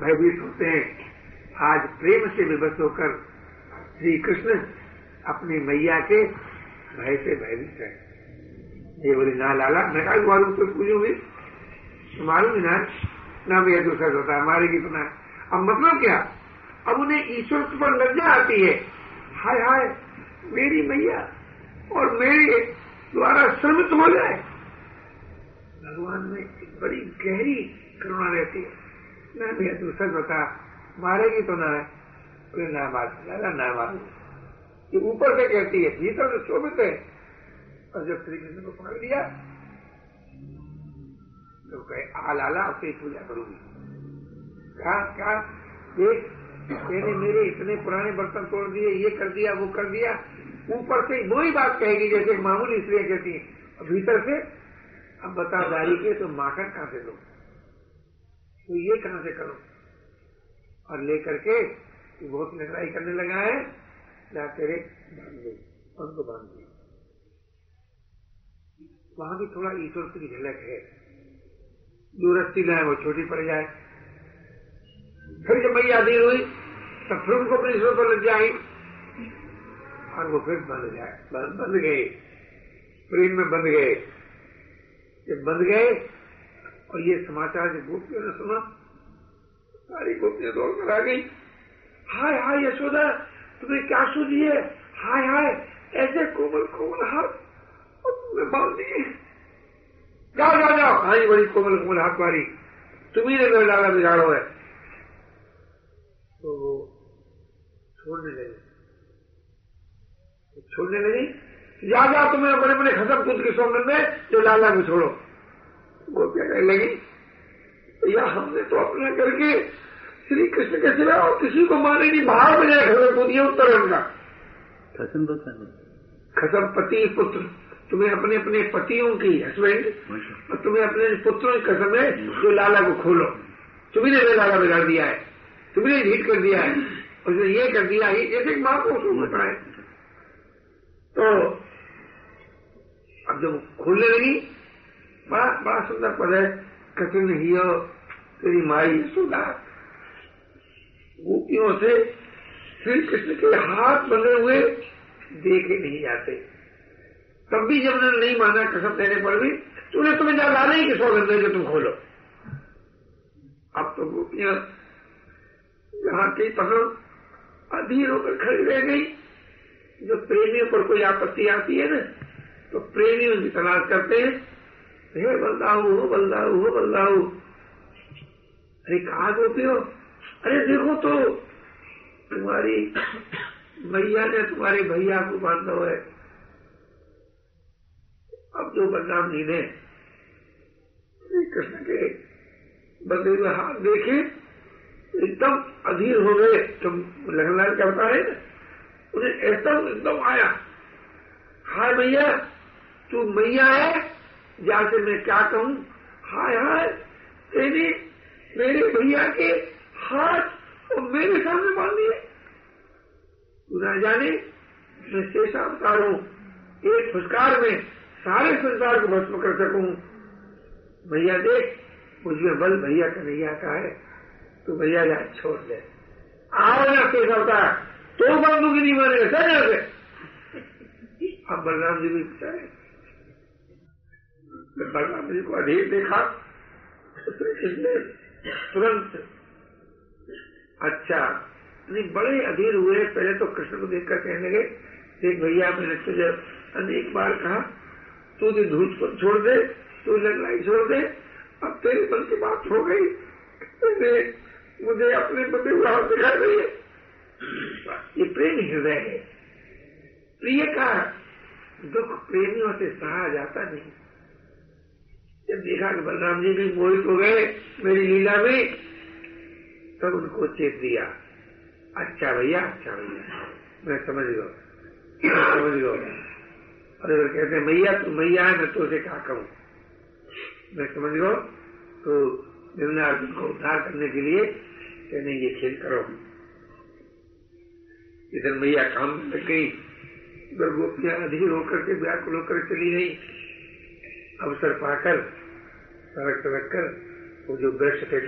भयभीत होते हैं। आज प्रेम से विवश होकर श्री कृष्ण अपनी मैया के भय से भयभीत है। ये बोले, ना लाला, मैं कहा मालूम तो पूछूँगी मालूम ना ना भैया दूसरा होता है मारेगी तो ना अब मतलब क्या? अब उन्हें ईश्वर पर लज्जा आती है। हाय हाय, मेरी मैया और मेरे द्वारा श्रमित हो जाए। भगवान में एक बड़ी गहरी करुणा रहती है। ना भैया तू सच बता मारेगी तो ना है ना मार ना ना मार ये ऊपर से कहती है भीतर से शोभित है और जब श्री कृष्ण को पकड़ लिया तो कहे आ लाला आपसे पूजा करूँगी कहा क्या देख मैंने मेरे इतने पुराने बर्तन तोड़ दिए ये कर दिया वो कर दिया ऊपर से वही बात कहेगी जैसे मामूली स्त्रियाँ कहती हैं भीतर से अब बता दारी के तो माखन कहाँ से लो? तो ये कहाँ से करो? और लेकर के बहुत लड़ाई करने लगा है। जा तेरे बाँध दो उनको बाँध दिए वहाँ भी थोड़ा ईश्वर की झलक है। दूरस्थी न है वो छोटी पड़ जाए। फिर जब मैया दी हुई, तब फिर उनको अपनी ईश्वर पर लग जाए और वो फिर बंद जाए बंद गए। प्रेम में बंद गए। जब बंद गए और ये समाचार जब गोपियों ने सुना, सारी गोपियाँ दौड़ कर आ गई। हाय हाय यशोदा तुम्हें क्या सुनी है? हाय हाय, ऐसे कोमल कोमल हाथ और तुमने बाँध दिए। जाओ जाओ जाओ हाँ बड़ी कोमल कोमल हाथ मारी तुम्ही ने मेरा लाला बिगाड़ो है। तो वो छोड़ने लगे। छोड़ने लगी। जा जा तुम्हें बड़े बड़े खसम खुद के स्वामी में, जो लाला को छोड़ो। वो कहने लगी या हमने तो अपना करके श्री कृष्ण के सिवा और किसी को माने नहीं बाहर में जाए खसम खुद ये उत्तर खसम तो खसम। पति पुत्र तुम्हें अपने अपने पतियों की हस्बैंड और तुम्हें अपने पुत्रों की कसम है जो लाला को खोलो। तुम्हें ने लाला बिगाड़ दिया है तुम्हें ढीट कर दिया है उसने ये कर दिया ये जैसे माँ को उसको पड़ा है तो अब जब खुलने लगी बड़ा बड़ा सुंदर पद है। कठिन हियो तेरी माई सुधा। गोपियों से श्री कृष्ण के हाथ बने हुए देखे नहीं जाते। तब भी जब उन्होंने नहीं माना कसम देने पर भी तो उन्हें तुम्हें जा लाना ही कि सौगंध जो तुम खोलो। अब तो गोपियाँ जहाँ की पसंद अधीर होकर खड़ी रह गई। जो प्रेमियों पर कोई आपत्ति आती है ना तो प्रेमियों की तलाश करते हैं। हे बलदाऊ हो बलदाऊ हो बलदाऊ अरे कहा होते हो? अरे देखो तो तुम्हारी मैया ने तुम्हारे भैया को बांधा है। अब जो बलराम जी ने कृष्ण के बंदे में हाथ देखे, एकदम अधीर हो गए। तुम लखनलाल क्या बता रहे उन्हें एकदम एकदम आया, हाय भैया, तू मैया है? जैसे मैं क्या कहूँ? हाय हाय, तेरी, मेरे भैया के हाथ और मेरे सामने बाँध दिए। ना जाने, मैं शेषा अवतार हूँ। एक फुसकार में सारे संसार को भस्म कर सकूँ। भैया देख, मुझमें बल भैया का नहीं आता है तो भैया जा छोड़ दे। आओ ना शेष अवतार तो बंधु की नहीं मानेगा, सर अब बलराम जी भी बेचारे। बलराम जी को अधीर देखा तो इसने तुरंत अच्छा नहीं, बड़े अधीर हुए, पहले तो कृष्ण को देखकर कहने लगे, देख भैया, मैंने तुझे अनेक बार कहा, तू तो धूत को छोड़ दे, तू लड़ाई छोड़ दे, अब तेरे मन की बात हो गई मुझे अपने बंदे हुआ दिखाई रही है ये प्रेम हृदय है। प्रिय का दुख प्रेमियों से सहा जाता नहीं। जब देखा कि बलराम जी भी मोहित हो गए, मेरी लीला में तब उनको चेत दिया। अच्छा भैया अच्छा भैया। मैं समझ गया समझ गया। और अगर कहते मैया तू मैया है, मैं तो उसे क्या कहूँ मैं समझ गया तो निर्णय अर्जुन को उद्धार करने के लिए कहने, ये खेल करो। इधर मैया काम में लग गई उधर गोपियाँ अधीर होकर के व्याकुल होकर चली गई। अवसर पाकर सड़क सड़क कर वो जो वृक्ष थे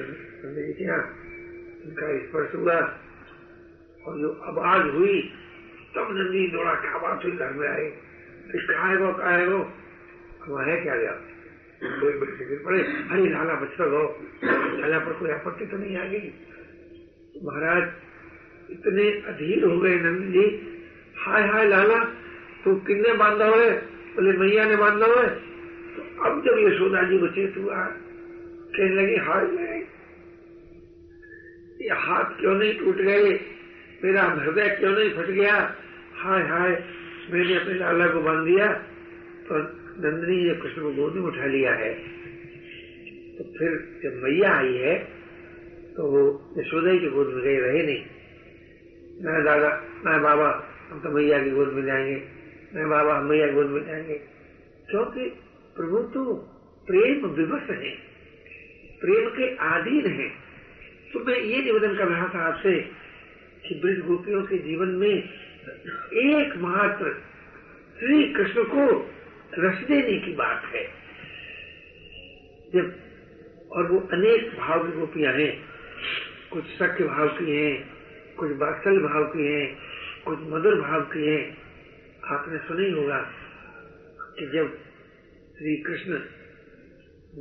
यहाँ उनका स्पर्श हुआ और जो आवाज़ हुई, तब नंदी दौड़ा क्या बात हुई घर में आए कहा है वो कहा है वो वह है क्या गया पड़े। अरे लाला बच्चा गो लाला पर कोई आपत्ति तो नहीं आ गई? महाराज, इतने अधीर हो गए नंद जी। हाय हाय लाला तू किन्ने बांधा हुए? बोले, मैया ने बांधा हुए। अब जब यशोदा जी को चेत हुआ, कहने लगी, हाय गए ये हाथ क्यों नहीं टूट गए? मेरा हृदय क्यों नहीं फट गया? हाय हाय, मैंने अपने लाला को बाँध दिया तो नंदनी ने कृष्ण को गोद में उठा लिया है। तो फिर जब मैया आई है तो वो यशोदा के गोद में गए, रहे नहीं। मैं दादा, मैं बाबा, हम तो मैया की गोद में जाएँगे। मैं बाबा, हम मैया की गोद में जाएँगे। क्योंकि प्रभु तो प्रेम विवश है। प्रेम के आधीन है। तो मैं ये निवेदन कर रहा था आपसे कि ब्रज गोपियों के जीवन में एकमात्र श्री कृष्ण को रस देने की बात है। जब और वो अनेक भाव की गोपियाँ हैं। कुछ सख्य भाव की हैं, कुछ बात्सल भाव की हैं, कुछ मधुर भाव की हैं। आपने सुना ही होगा कि जब श्री कृष्ण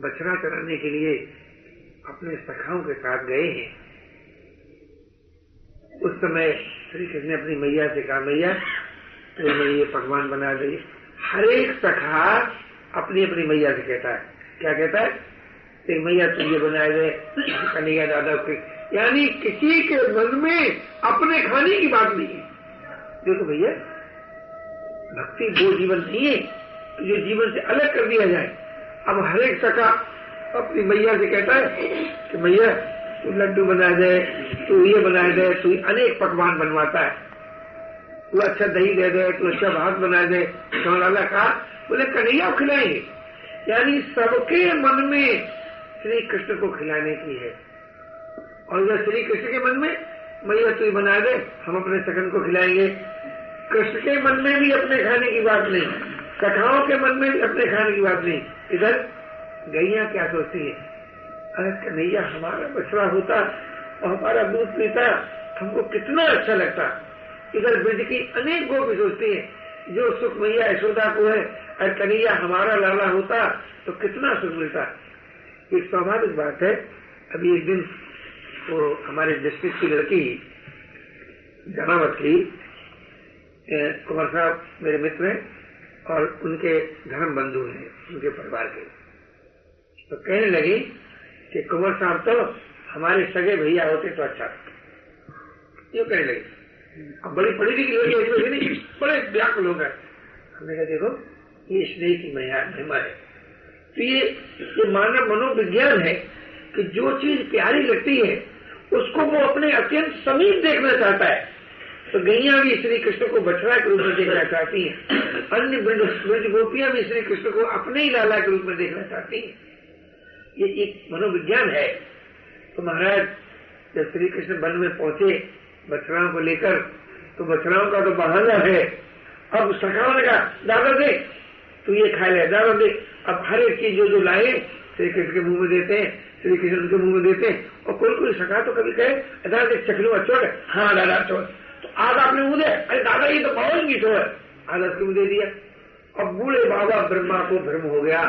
बछड़ा चराने के लिए अपने सखाओं के साथ गए हैं। उस समय श्री कृष्ण ने अपनी मैया से कहा, मैया तो मैं ये पकवान बना दी। हर एक सखा अपनी अपनी मैया से कहता है। क्या कहता है? एक मैया तुम ये बनाए गए कन्हैया दादा के यानी किसी के मन में अपने खाने की बात नहीं है। देखो भैया, भक्ति वो जीवन नहीं है। जो जीवन से अलग कर दिया जाए। अब हर एक अपनी मैया से कहता है कि मैया, तू लड्डू बना दे, तू ये बना दे, तू अनेक पकवान बनवाता है। तू अच्छा दही दे दे, तू अच्छा भात बना दे लाला कहा बोले, कन्हैया खिलाएँगे यानी सबके मन में श्री कृष्ण को खिलाने की है। और जब श्री कृष्ण के मन में मैया, तू बना दे, हम अपने सगन को खिलाएँगे। कृष्ण के मन में भी अपने खाने की बात नहीं। कथाओं के मन में भी अपने खाने की बात नहीं। इधर गैया क्या सोचती है? अरे कन्हैया, हमारा बछड़ा होता और हमारा दूध पीता, हमको कितना अच्छा लगता। इधर ब्रज की अनेक गोपी सोचती है, जो सुख मैया यशोदा को है, अरे कन्हैया, हमारा लाला होता तो कितना सुख मिलता। एक स्वाभाविक बात है। अभी एक दिन वो हमारे डिस्ट्रिक्ट की लड़की, जनावत की कुमार साहब, मेरे मित्र हैं और उनके धर्म बंधु हैं, उनके परिवार के। तो कहने लगी कि कुंवर साहब तो हमारे सगे भैया होते तो अच्छा ये कहने लगे। अब बड़ी पढ़ी लिखी लोग नहीं, बड़े व्याकुल लोग हैं। हमने कहा, देखो, ये स्नेह की महिमा है। तो ये ये मानव मनोविज्ञान है कि जो चीज़ प्यारी लगती है, उसको वो अपने अत्यंत समीप देखना चाहता है। तो गैया भी श्री कृष्ण को बछड़ा के रूप में देखना चाहती है। अन्य ब्रज गोपियाँ भी श्री कृष्ण को अपने ही लाला के रूप में देखना चाहती है। ये एक मनोविज्ञान है। तो महाराज, जब श्री कृष्ण वन में पहुँचे बछड़ाओं को लेकर तो बछड़ाओं का तो बहाना है। अब सखाओं ने कहा दादा दे, तू ये खा ले, दादा दे। अब हर एक चीज़ जो जो लाए, श्री कृष्ण के मुँह में देते हैं, श्री कृष्ण उनके मुँह में देते हैं। और कोई कोई सखा तो कभी कहे, दादा देख चकलू चोट। हाँ दादा, चोट। आज आपने दे अरे दादा ये तो पावन की चोट आज उसके मुँह दे दिया। अब बूढ़े बाबा ब्रह्मा को भ्रम हो गया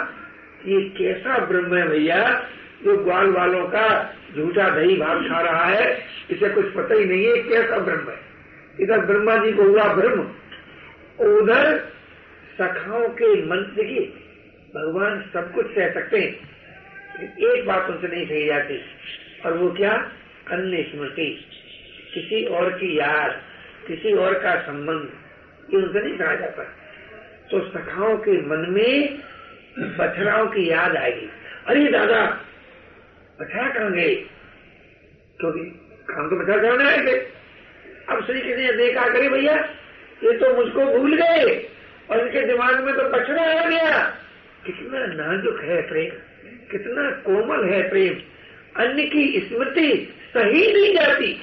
ये कैसा ब्रह्म है भैया? जो ग्वाल वालों का झूठा दही भाग खा रहा है, इसे कुछ पता ही नहीं है कैसा ब्रह्म है। इधर ब्रह्मा जी को हुआ ब्रह्म उधर सखाओं के मंत्र की भगवान सब कुछ कह सकते हैं एक बात उनसे नहीं कही जाती, और वो क्या? अन्य स्मृति, किसी और की याद। किसी और का संबंध ये उनसे नहीं कहा जाता। तो सखाओं के मन में बछड़ाओं की याद आएगी। अरे दादा, बछड़ा कहाँ गए? क्योंकि काम तो बछड़ा करने आए थे। अब श्री कृष्ण ने देखा करे भैया, ये तो मुझको भूल गए और इनके दिमाग में तो बछड़ा आ गया। कितना नाजुक है प्रेम, कितना कोमल है प्रेम। अन्य की स्मृति सही नहीं जाती।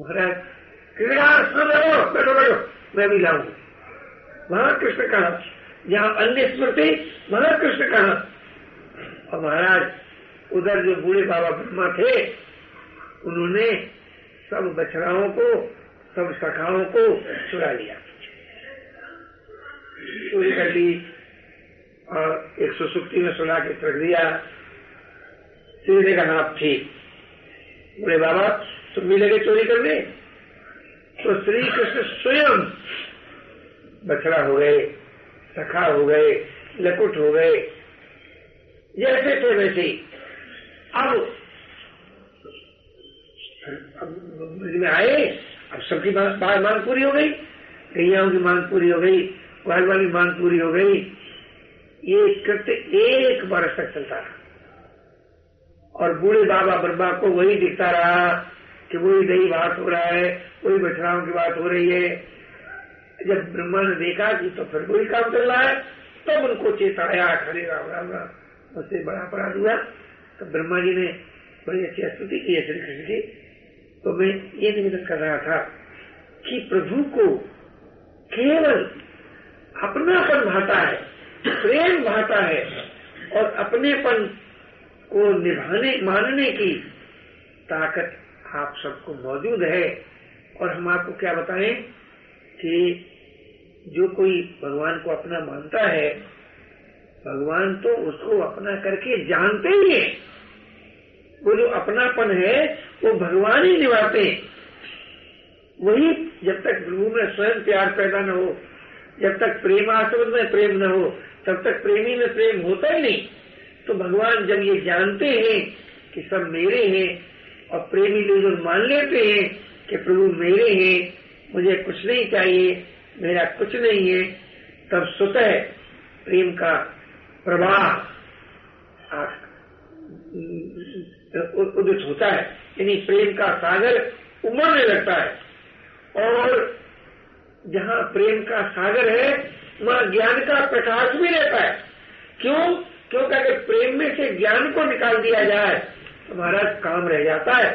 महाराज कृष्ण बैठो बैठो मैं भी लाऊँगा वहाँ कृष्ण कहा जहाँ अन्य स्मृति महाकृष्ण कहा, और महाराज, उधर जो बूढ़े बाबा ब्रह्मा थे, उन्होंने सब बछड़ाओं को, सब सखाओं को चुरा लिया। चोरी कर ली, और एक सुसुक्ति में सुना के रख दिया। सीधे का नाप ठीक। बोले बाबा, तुम भी लगे चोरी करने तो श्री कृष्ण स्वयं बछड़ा हो गए, सखा हो गए, लकुट हो गए। जैसे थे वैसे ही। अब में आए, अब सबकी मांग पूरी हो गई गैयाओं की मांग पूरी हो गई ग्वाल वाली मांग पूरी हो गई। ये कृत्य एक वर्ष तक चलता रहा। और बूढ़े बाबा ब्रह्मा को वही दिखता रहा कि वही दही बात हो रहा है, वही बछड़ाओं की बात हो रही है। जब ब्रह्मा ने देखा कि तो फिर वही काम चल रहा है, तब तो उनको चेताया खड़े राम राम राम, उससे बड़ा अपराध हुआ। तो ब्रह्मा जी ने बड़ी अच्छी स्तुति की है श्री कृष्ण की। तो मैं ये निवेदन कर रहा था कि प्रभु को केवल अपनापन भाता है, प्रेम भाता है, और अपनेपन को निभाने, मानने की ताकत आप सबको मौजूद है। और हम आपको क्या बताएँ कि जो कोई भगवान को अपना मानता है, भगवान तो उसको अपना करके जानते ही है। वो जो अपनापन है, वो भगवान ही निभाते हैं। वही जब तक प्रभु में स्वयं प्यार पैदा न हो, जब तक प्रेम प्रेमास्पद में प्रेम न हो, तब तक प्रेमी में प्रेम होता ही नहीं। तो भगवान जब ये जानते हैं कि सब मेरे हैं और प्रेमी लोग मान लेते हैं कि प्रभु मेरे हैं, मुझे कुछ नहीं चाहिए, मेरा कुछ नहीं है, तब स्वतः प्रेम का प्रवाह उदित होता है। यानी प्रेम का सागर उमड़ने लगता है। और जहाँ प्रेम का सागर है, वहाँ ज्ञान का प्रकाश भी रहता है। क्यों? क्योंकि अगर प्रेम में से ज्ञान को निकाल दिया जाए महाराज काम रह जाता है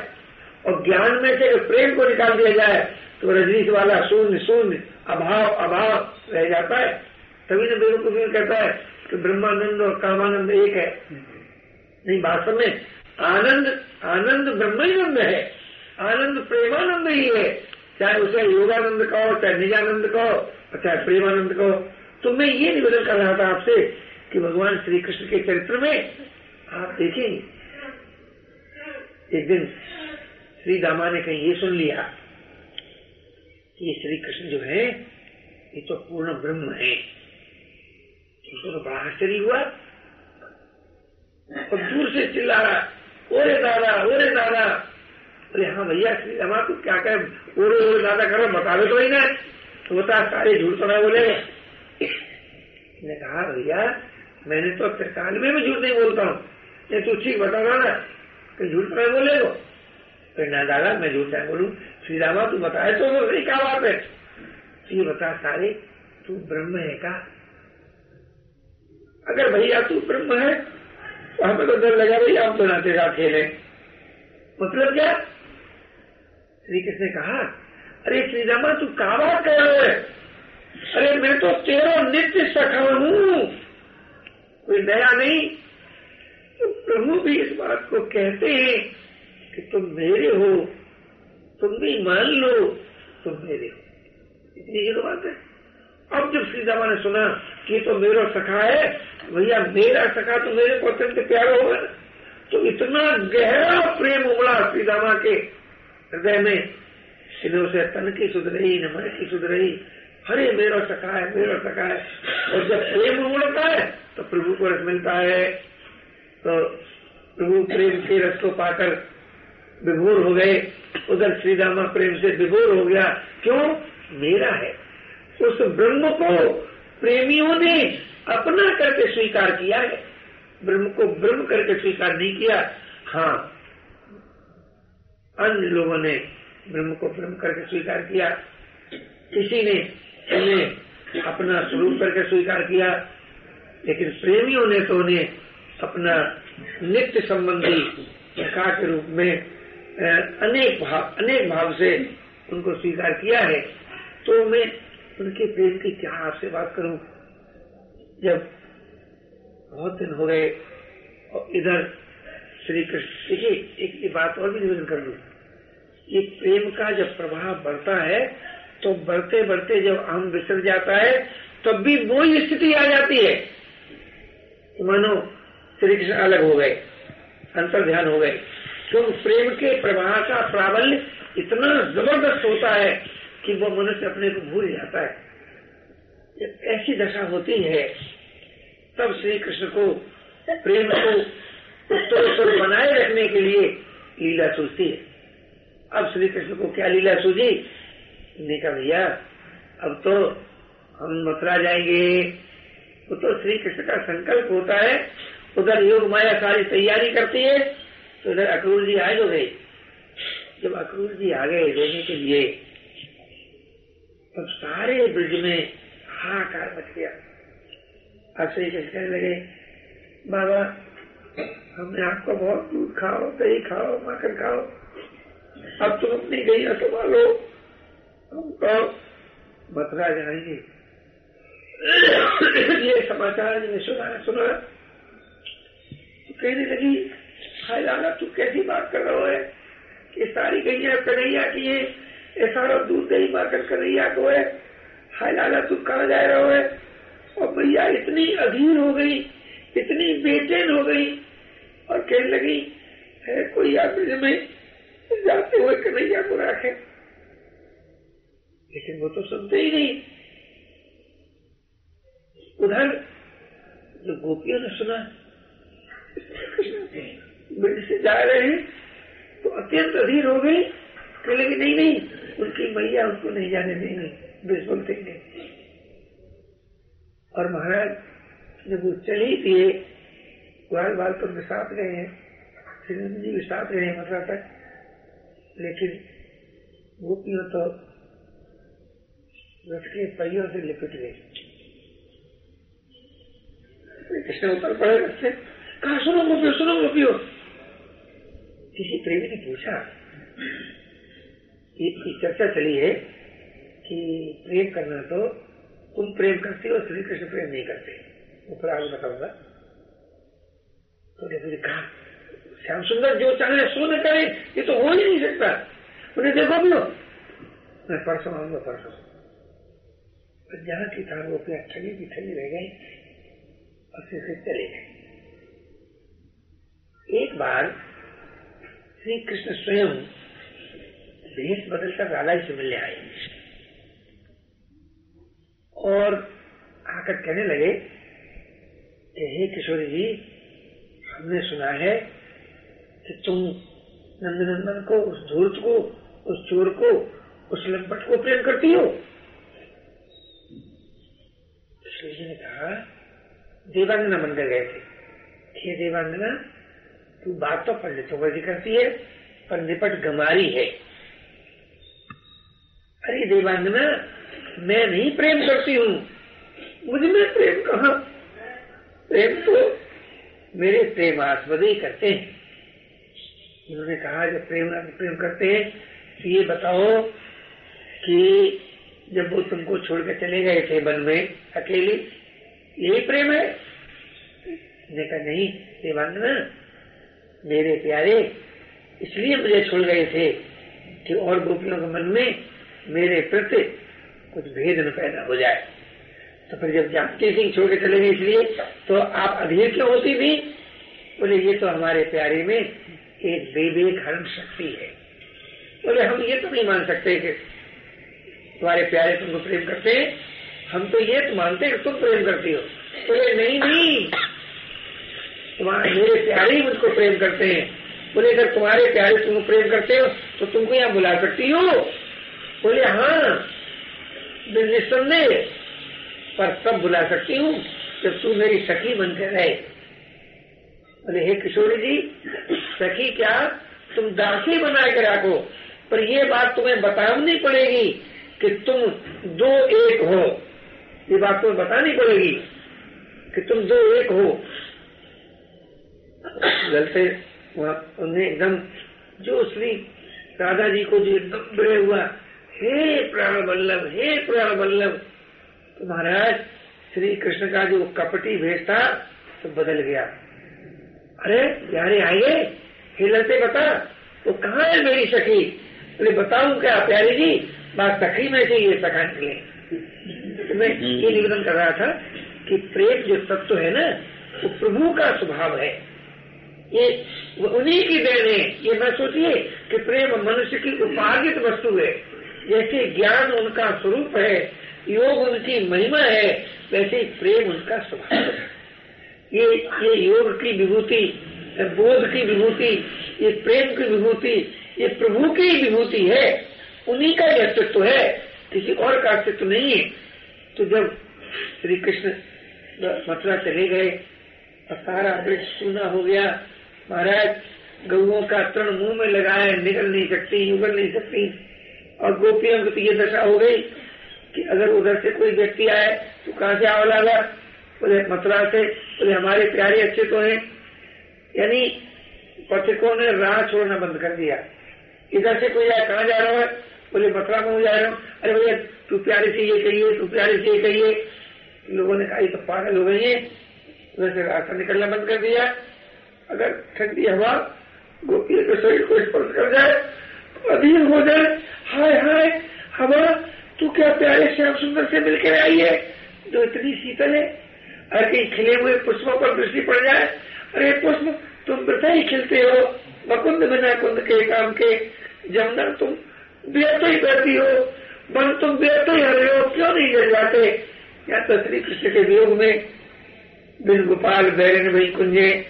और ज्ञान में से प्रेम को निकाल दिया जाए तो रजनीश वाला शून्य शून्य, अभाव अभाव रह जाता है। तभी तो बेवकूफ़ी कहता है कि ब्रह्मानंद और कामानंद एक है। नहीं, वास्तव में आनंद आनंद ब्रह्मानंद है। आनंद प्रेमानंद ही है। चाहे उसे योगानंद कहो, चाहे निजानंद कहो चाहे प्रेमानंद कहो। तो मैं ये निवेदन कर रहा था आपसे कि भगवान श्री कृष्ण के चरित्र में आप देखेंगे एक दिन श्री दामा ने कहीं ये सुन लिया ये श्री कृष्ण जो है, ये तो पूर्ण ब्रह्म है। उसको तो बड़ा आश्चर्य हुआ। और दूर से चिल्ला रहा, ओरे दादा ओरे दादा। अरे हाँ भैया, श्री रमा तू क्या कह? ओरे ओरे, दादा करो बता दो तो ही ना। तो बता, सारे झूठ तो ना बोले। ने कहा, भैया, मैंने तो त्रिकाल में भी झूठ नहीं बोलता हूँ। तू ठीक बता ना। कि झूठ तो नहीं बोले तो ना दादा, मैं झूठ नहीं बोलू। श्री रामा तू बताए तो सही क्या बात है? ये बता सारे, तू ब्रह्म है का अगर भैया तू ब्रह्म है तो हमें तो डर लगा भैया, हम तो ना तेरा खेले। मतलब क्या? श्री कृष्ण ने कहा, अरे श्री रामा तू का बात कर रहे है? अरे मैं तो तेरा नित्य सखा हूँ। कोई नया नहीं तो प्रभु भी इस बात को कहते हैं कि तुम मेरे हो, तुम भी मान लो, तुम मेरे हो। इतनी ही तो बात है। अब जब श्री रामा ने सुना कि तो मेरा सखा है, भैया मेरा सखा तो मेरे को अत्यंत प्यारा होगा। तो इतना गहरा प्रेम उमड़ा श्री रामा के हृदय में सिनों से तन की सुध रही न मन की सुध रही हरे मेरा सखा है, मेरा सखा है। और जब प्रेम उमड़ता है तो प्रभु को रस मिलता है। तो प्रभु प्रेम के रस को पाकर विभोर हो गए। उधर श्री रामा प्रेम से विभोर हो गया। क्यों? मेरा है। उस ब्रह्म को प्रेमियों ने अपना करके स्वीकार किया है। ब्रह्म को ब्रह्म करके स्वीकार नहीं किया। हाँ अन्य लोगों ने ब्रह्म को ब्रह्म करके स्वीकार किया। किसी ने उन्हें अपना स्वरूप करके स्वीकार किया। लेकिन प्रेमियों ने तो उन्हें अपना नित्य संबंधी सखा के रूप में अनेक भाव अनेक भाव से उनको स्वीकार किया है। तो मैं उनके प्रेम की क्या आपसे बात करूँ? जब बहुत दिन हो गए और इधर श्री कृष्ण देखिए, एक बात और भी निवेदन कर लू ये प्रेम का जब प्रभाव बढ़ता है तो बढ़ते बढ़ते जब आम विसर जाता है, तब भी वो ही स्थिति आ जाती है। मानो श्री कृष्ण अलग हो गए, अंतर ध्यान हो गए। क्योंकि प्रेम के प्रवाह का प्राबल्य इतना ज़बरदस्त होता है कि वो मनुष्य अपने को भूल जाता है। ऐसी दशा होती है, तब श्री कृष्ण को, प्रेम को उत्तर बनाए रखने के लिए लीला सूझती है। अब श्री कृष्ण को क्या लीला सूझी? ने कहा, भैया, अब तो हम मथुरा जाएँगे। वो तो श्री कृष्ण का संकल्प होता है उधर योग माया सारी तैयारी करती है तो इधर अक्रूर जी आए जो गए। जब अक्रूर जी आ गए देने के लिए, तब सारे ब्रिज में हाहाकार मच गया। अब कहने लगे, बाबा, हमने आपको बहुत दूध खाओ, दही खाओ माखन खाओ। अब तुम अपनी गैया संभालो। हम तो मथुरा जाएँगे। ये समाचार मैंने सुना सुना। तो कहने लगी लाला तू कैसी बात कर रहा है? कि सारी गैया कन्हैया की है, ये सारा दूध दही माकर कन्हैया को है। हाय लाला तू कहाँ जा रहा है? और भैया इतनी अधीर हो गई, इतनी बेचैन हो गई और कहने लगी, है कोई आदमी में जाते हुए कन्हैया को रखे? लेकिन वो तो सुनते ही नहीं। उधर जो गोपियों ने सुना ब्रिज से जा रहे हैं तो अत्यंत अधीर हो गई कहने लगी, नहीं नहीं, उनकी मैया उनको नहीं जाने देंगे बोलते नहीं और महाराज, जब वो चली थी ग्वाल बाल तो साथ गए हैं श्रीनंद जी भी साथ रहे मथुरा तक। लेकिन गोपियों तो रथ के पहियों से लिपट गई कृष्ण उतर पड़े रस्ते कहा सुनो गोपियो सुनो गोपियो किसी प्रेमी ने पूछा कि चर्चा चली है कि प्रेम करना तो तुम प्रेम करते हो श्री कृष्ण प्रेम नहीं करते वो फिर आगे बताऊँगा तो देखो कहा श्याम सुंदर जो चाहे सो न करे ये तो हो ही नहीं सकता उन्हें देखो भी मैं परसों आऊँगा परसों जहाँ की था वो अपने ठगी की ठगी रह गई और फिर चले गए बार श्री कृष्ण स्वयं भेष बदलकर राधा जी से मिलने आए। और आकर कहने लगे कि हे किशोरी जी, हमने सुना है कि तुम नंदनंदन को, उस धूर्त को, उस चोर को, उस लंपट को प्रेम करती हो? किशोरी जी ने कहा देवांगना मंदिर गए थे। देवांगना तू बात तो पंडितों पर करती है, पर निपट गमारी है। अरे देवांगना मैं नहीं प्रेम करती हूँ। मुझमें प्रेम कहा? प्रेम तो मेरे प्रेमास्पद ही करते हैं। उन्होंने कहा, जब प्रेम प्रेम करते हैं तो ये बताओ कि जब वो तुमको छोड़कर चले गए थे वन में, अकेले, यही प्रेम है? कहा, नहीं देवांगना मेरे प्यारे इसलिए मुझे छोड़ गए थे कि और गोपियों के मन में मेरे प्रति कुछ भेद न पैदा हो जाए। तो फिर जब जानती सिंह छोड़ के चले गए इसलिए तो आप अधीर क्यों होती थी? बोले, ये तो हमारे प्यारे में एक बेबेक हरण शक्ति है। बोले, हम ये तो नहीं मान सकते कि तुम्हारे प्यारे तुमको प्रेम करते हैं। हम तो ये तो मानते हैं तुम प्रेम करती हो। बोले, नहीं नहीं मेरे प्यारे ही मुझको प्रेम करते हैं। बोले, अगर तुम्हारे प्यारे तुमको प्रेम करते हो तो तुमको यहाँ बुला सकती हो। बोले हाँ निस्संदेह पर तब बुला सकती हूँ जब तू मेरी सखी बनकर रहे। बोले, हे किशोरी जी, सखी क्या तुम दासी बना के रखो? पर ये बात तुम्हें बतानी पड़ेगी कि तुम दो एक हो। ये बात तुम्हें बतानी पड़ेगी कि तुम दो एक हो। गलते उन्हें एकदम जो श्री राधा जी को जो एकदम बड़े हुआ, हे प्राण बल्लभ हे प्राण बल्लभ तो महाराज, श्री कृष्ण का जो कपटी भेष था तो बदल गया। अरे, प्यारे, आइए, हे लड़ते बता तो कहाँ है मेरी सखी? बोले बताऊ क्या, प्यारे जी? बात सखी में से ये सखा निकले तो मैं ये निवेदन कर रहा था कि प्रेम जो तत्व है ना, वो प्रभु का स्वभाव है। ये उन्हीं की देन है। ये न सोचिए कि प्रेम मनुष्य की उपार्जित वस्तु है। जैसे ज्ञान उनका स्वरूप है, योग उनकी महिमा है, वैसे प्रेम उनका स्वभाव है। ये ये योग की विभूति, बोध की विभूति, ये प्रेम की विभूति, ये प्रभु की विभूति है, उन्हीं का अस्तित्व है। किसी और का अस्तित्व नहीं है। तो जब श्री कृष्ण मथुरा चले गए और सारा वृक्ष सूना हो गया महाराज गऊ का तृण मुँह में लगाए निकल नहीं सकती, उगल नहीं सकती। और गोपियों की ये दशा हो गई कि अगर उधर से कोई व्यक्ति आए तो कहाँ से आवला ला बोले, मथुरा से। बोले, हमारे प्यारे अच्छे तो हैं। यानी, पथिकों ने राह छोड़ना बंद कर दिया। इधर से कोई आए कहाँ जा रहा है? बोले, मथुरा में जा रहा हूँ। अरे भैया, तू प्यारे से ये कहिए, तू प्यारे से ये कहिए। लोगों ने कहा तो पागल हो गई है। उधर से रास्ता निकलना बंद कर दिया। अगर ठंडी हवा गोपी के शरीर को स्पर्श कर जाए तो अधीन हो जाए। हाय हाय, हवा, तू क्या प्यारे श्याम सुंदर से मिलकर आई है? जो इतनी शीतल है अरे कहीं खिले हुए पुष्पों पर दृष्टि पड़ जाए। अरे पुष्प, तुम वृथा ही खिलते हो। बकुंद बिना कुंद के काम के जमुना तुम व्यर्थ ही करती हो। बन तुम व्यर्थ ही हरे हो, क्यों नहीं गिर जाते? या तो श्री कृष्ण के वियोग में बिन गोपाल बैरन भाई कुंजे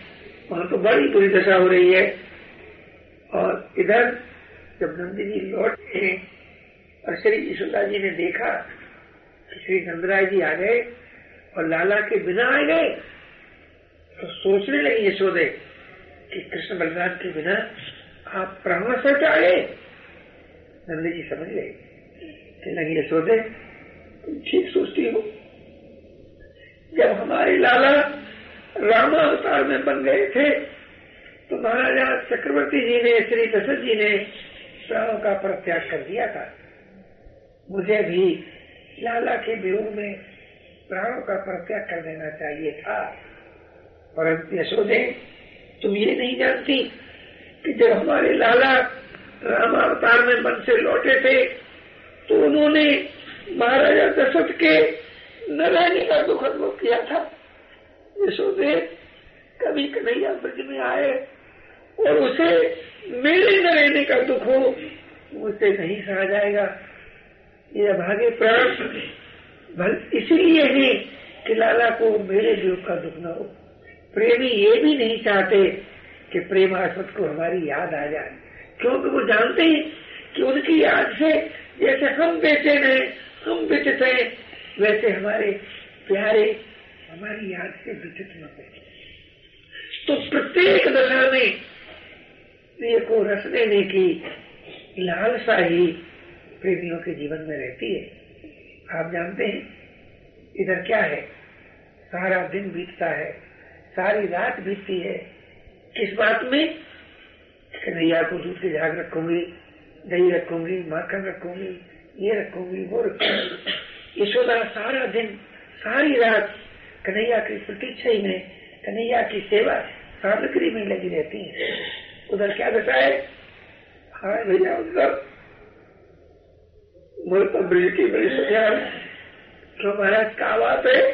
वहाँ तो बड़ी बुरी दशा हो रही है। और इधर जब नंदी जी लौटे हैं, और श्री यशोदा जी ने देखा कि श्री नंदराय जी आ गए और लाला के बिना आ गए तो सोचने लगी यशोदे कि कृष्ण बलराम के बिना आप प्राण से आ गए। नंद जी समझ गए। कि लगी, यशोदे ठीक सोचती हो। जब हमारे लाला रामा अवतार में बन गए थे। तो महाराजा चक्रवर्ती जी ने, श्री दशरथ जी ने प्राणों का प्रत्याग कर दिया था। मुझे भी लाला के विरोध में प्राणों का प्रत्याग कर देना चाहिए था। परंतु यशोदे, तुम ये नहीं जानती कि जब हमारे लाला राम अवतार में मन से लौटे थे तो उन्होंने महाराजा दशरथ के न रहने का दुख अनुभव किया था। यशोदे, कभी कन्हैया ब्रज में आए और उसे मेरे न रहने का दुख हो मुझसे नहीं सहा जाएगा। ये भागे प्राण इसीलिए ही कि लाला को मेरे वियोग का दुख न हो। प्रेमी ये भी नहीं चाहते कि प्रेमास्पद को हमारी याद आ जाए, क्योंकि वो जानते हैं कि उनकी याद से जैसे हम बेचैन हैं, हम व्यथित हैं, वैसे हमारे प्यारे हमारी याद से व्यथित न हो तो प्रत्येक दशा में प्रिय को रस देने की लालसा ही प्रेमियों के जीवन में रहती है। आप जानते हैं, इधर क्या है? सारा दिन बीतता है, सारी रात बीतती है। किस बात में? कन्हैया को दूध के झाग रखूँगी, दही रखूँगी, माखन रखूँगी, ये रखूँगी, वो रखूँगी। यशोदा सारा दिन, सारी रात कन्हैया की प्रतीक्षा में कन्हैया की सेवा सामग्री में लगी रहती है। उधर क्या दशा है हाँ भैया, उधर। बोले तो ब्रिज की बड़ी सुझा तो महाराज कहा बात है?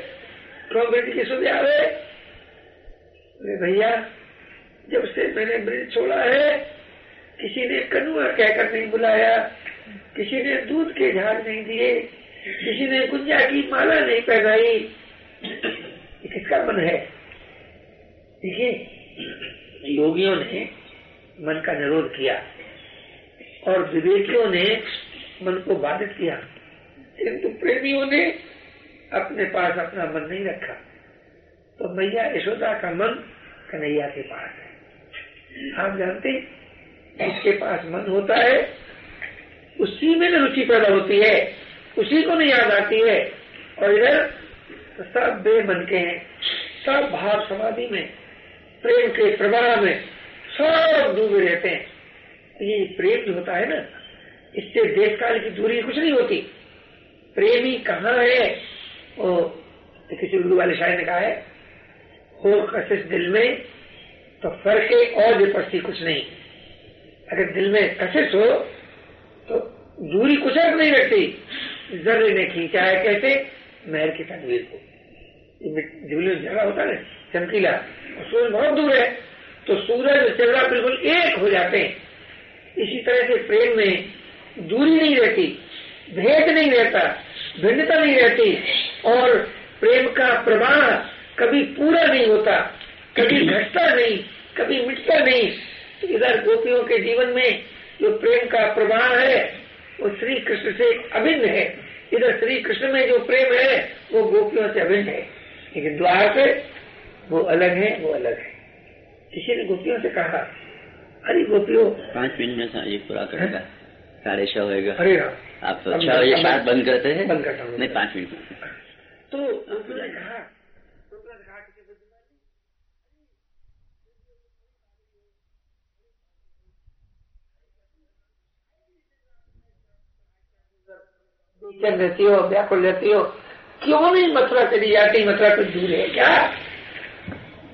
तो ब्रिज की सुझा है? भैया, जब से मैंने ब्रिज छोड़ा है, किसी ने कनुआ कहकर नहीं बुलाया, किसी ने दूध के झाड़ नहीं दिए, किसी ने गुंजा की माला नहीं पहनाई ये किसका मन है। देखिए, योगियों ने मन का निरोध किया और विवेकियों ने मन को बाधित किया। किंतु प्रेमियों ने अपने पास अपना मन नहीं रखा। तो मैया यशोदा का मन कन्हैया के पास है। आप जानते जिसके पास मन होता है, उसी में रुचि पैदा होती है, उसी को नहीं याद आती है। और इधर सब बेमन के हैं, सब भाव समाधि में, प्रेम के प्रवाह में, सब डूबे रहते हैं। ये प्रेम जो होता है ना, इससे देश काल की दूरी कुछ नहीं होती। प्रेमी कहाँ है? वो तो किसी उर्दू वाले शायर ने कहा है, हो कशिश दिल में तो फ़र्क और विपस्ती कुछ नहीं। अगर दिल में कशिश हो तो दूरी कुछ नहीं रखती। जर्रे ने खींचा है कैसे? महर की तनवीर को। झूले जगह होता है चमकीला। सूरज बहुत दूर है तो सूरज और चंद्रा बिल्कुल एक हो जाते हैं। इसी तरह से प्रेम में दूरी नहीं रहती, भेद नहीं रहता, भिन्नता नहीं रहती, और प्रेम का प्रवाह कभी पूरा नहीं होता, कभी घटता नहीं, कभी मिटता नहीं। तो इधर गोपियों के जीवन में जो प्रेम का प्रवाह है, वो श्री कृष्ण से अभिन्न है। इधर श्री कृष्ण में जो प्रेम है, वो गोपियों से अभिन्न है। लेकिन द्वार पे वो अलग है वो अलग है। किसी ने गोपियों से कहा अरे गोपियों पाँच मिनट में ये पूरा करेगा साढ़े छह होगा अरे आप तो छह बजे शायद बंद करते हैं? बंद करता हूँ। नहीं पाँच मिनट। तो गोपियों ने कहा बेचैन रहती हो व्याकुल रहती हो क्यों नहीं मथुरा चली जाती मथुरा कुछ दूर है क्या?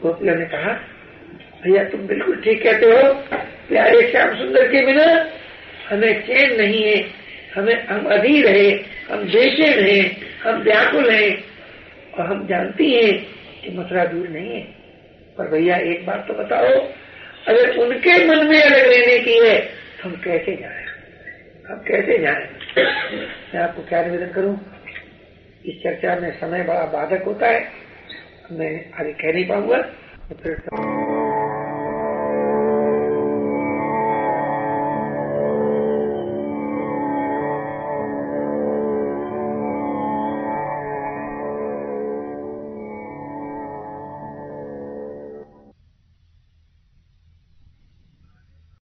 गोपियों ने कहा, भैया, तुम बिल्कुल ठीक कहते हो। प्यारे श्याम सुंदर के बिना हमें चैन नहीं है। हमें हम अधीर है, हम बेचैन है, हम व्याकुल हैं और हम जानती हैं कि मथुरा दूर नहीं है। पर भैया, एक बात तो बताओ, अगर उनके मन में अलग रहने की है तो हम कैसे जाए? हम कैसे जाए? मैं आपको क्या निवेदन करूँ? इस चर्चा में समय बड़ा बाधक होता है। मैं आगे कह नहीं पाऊँगा। तो फिर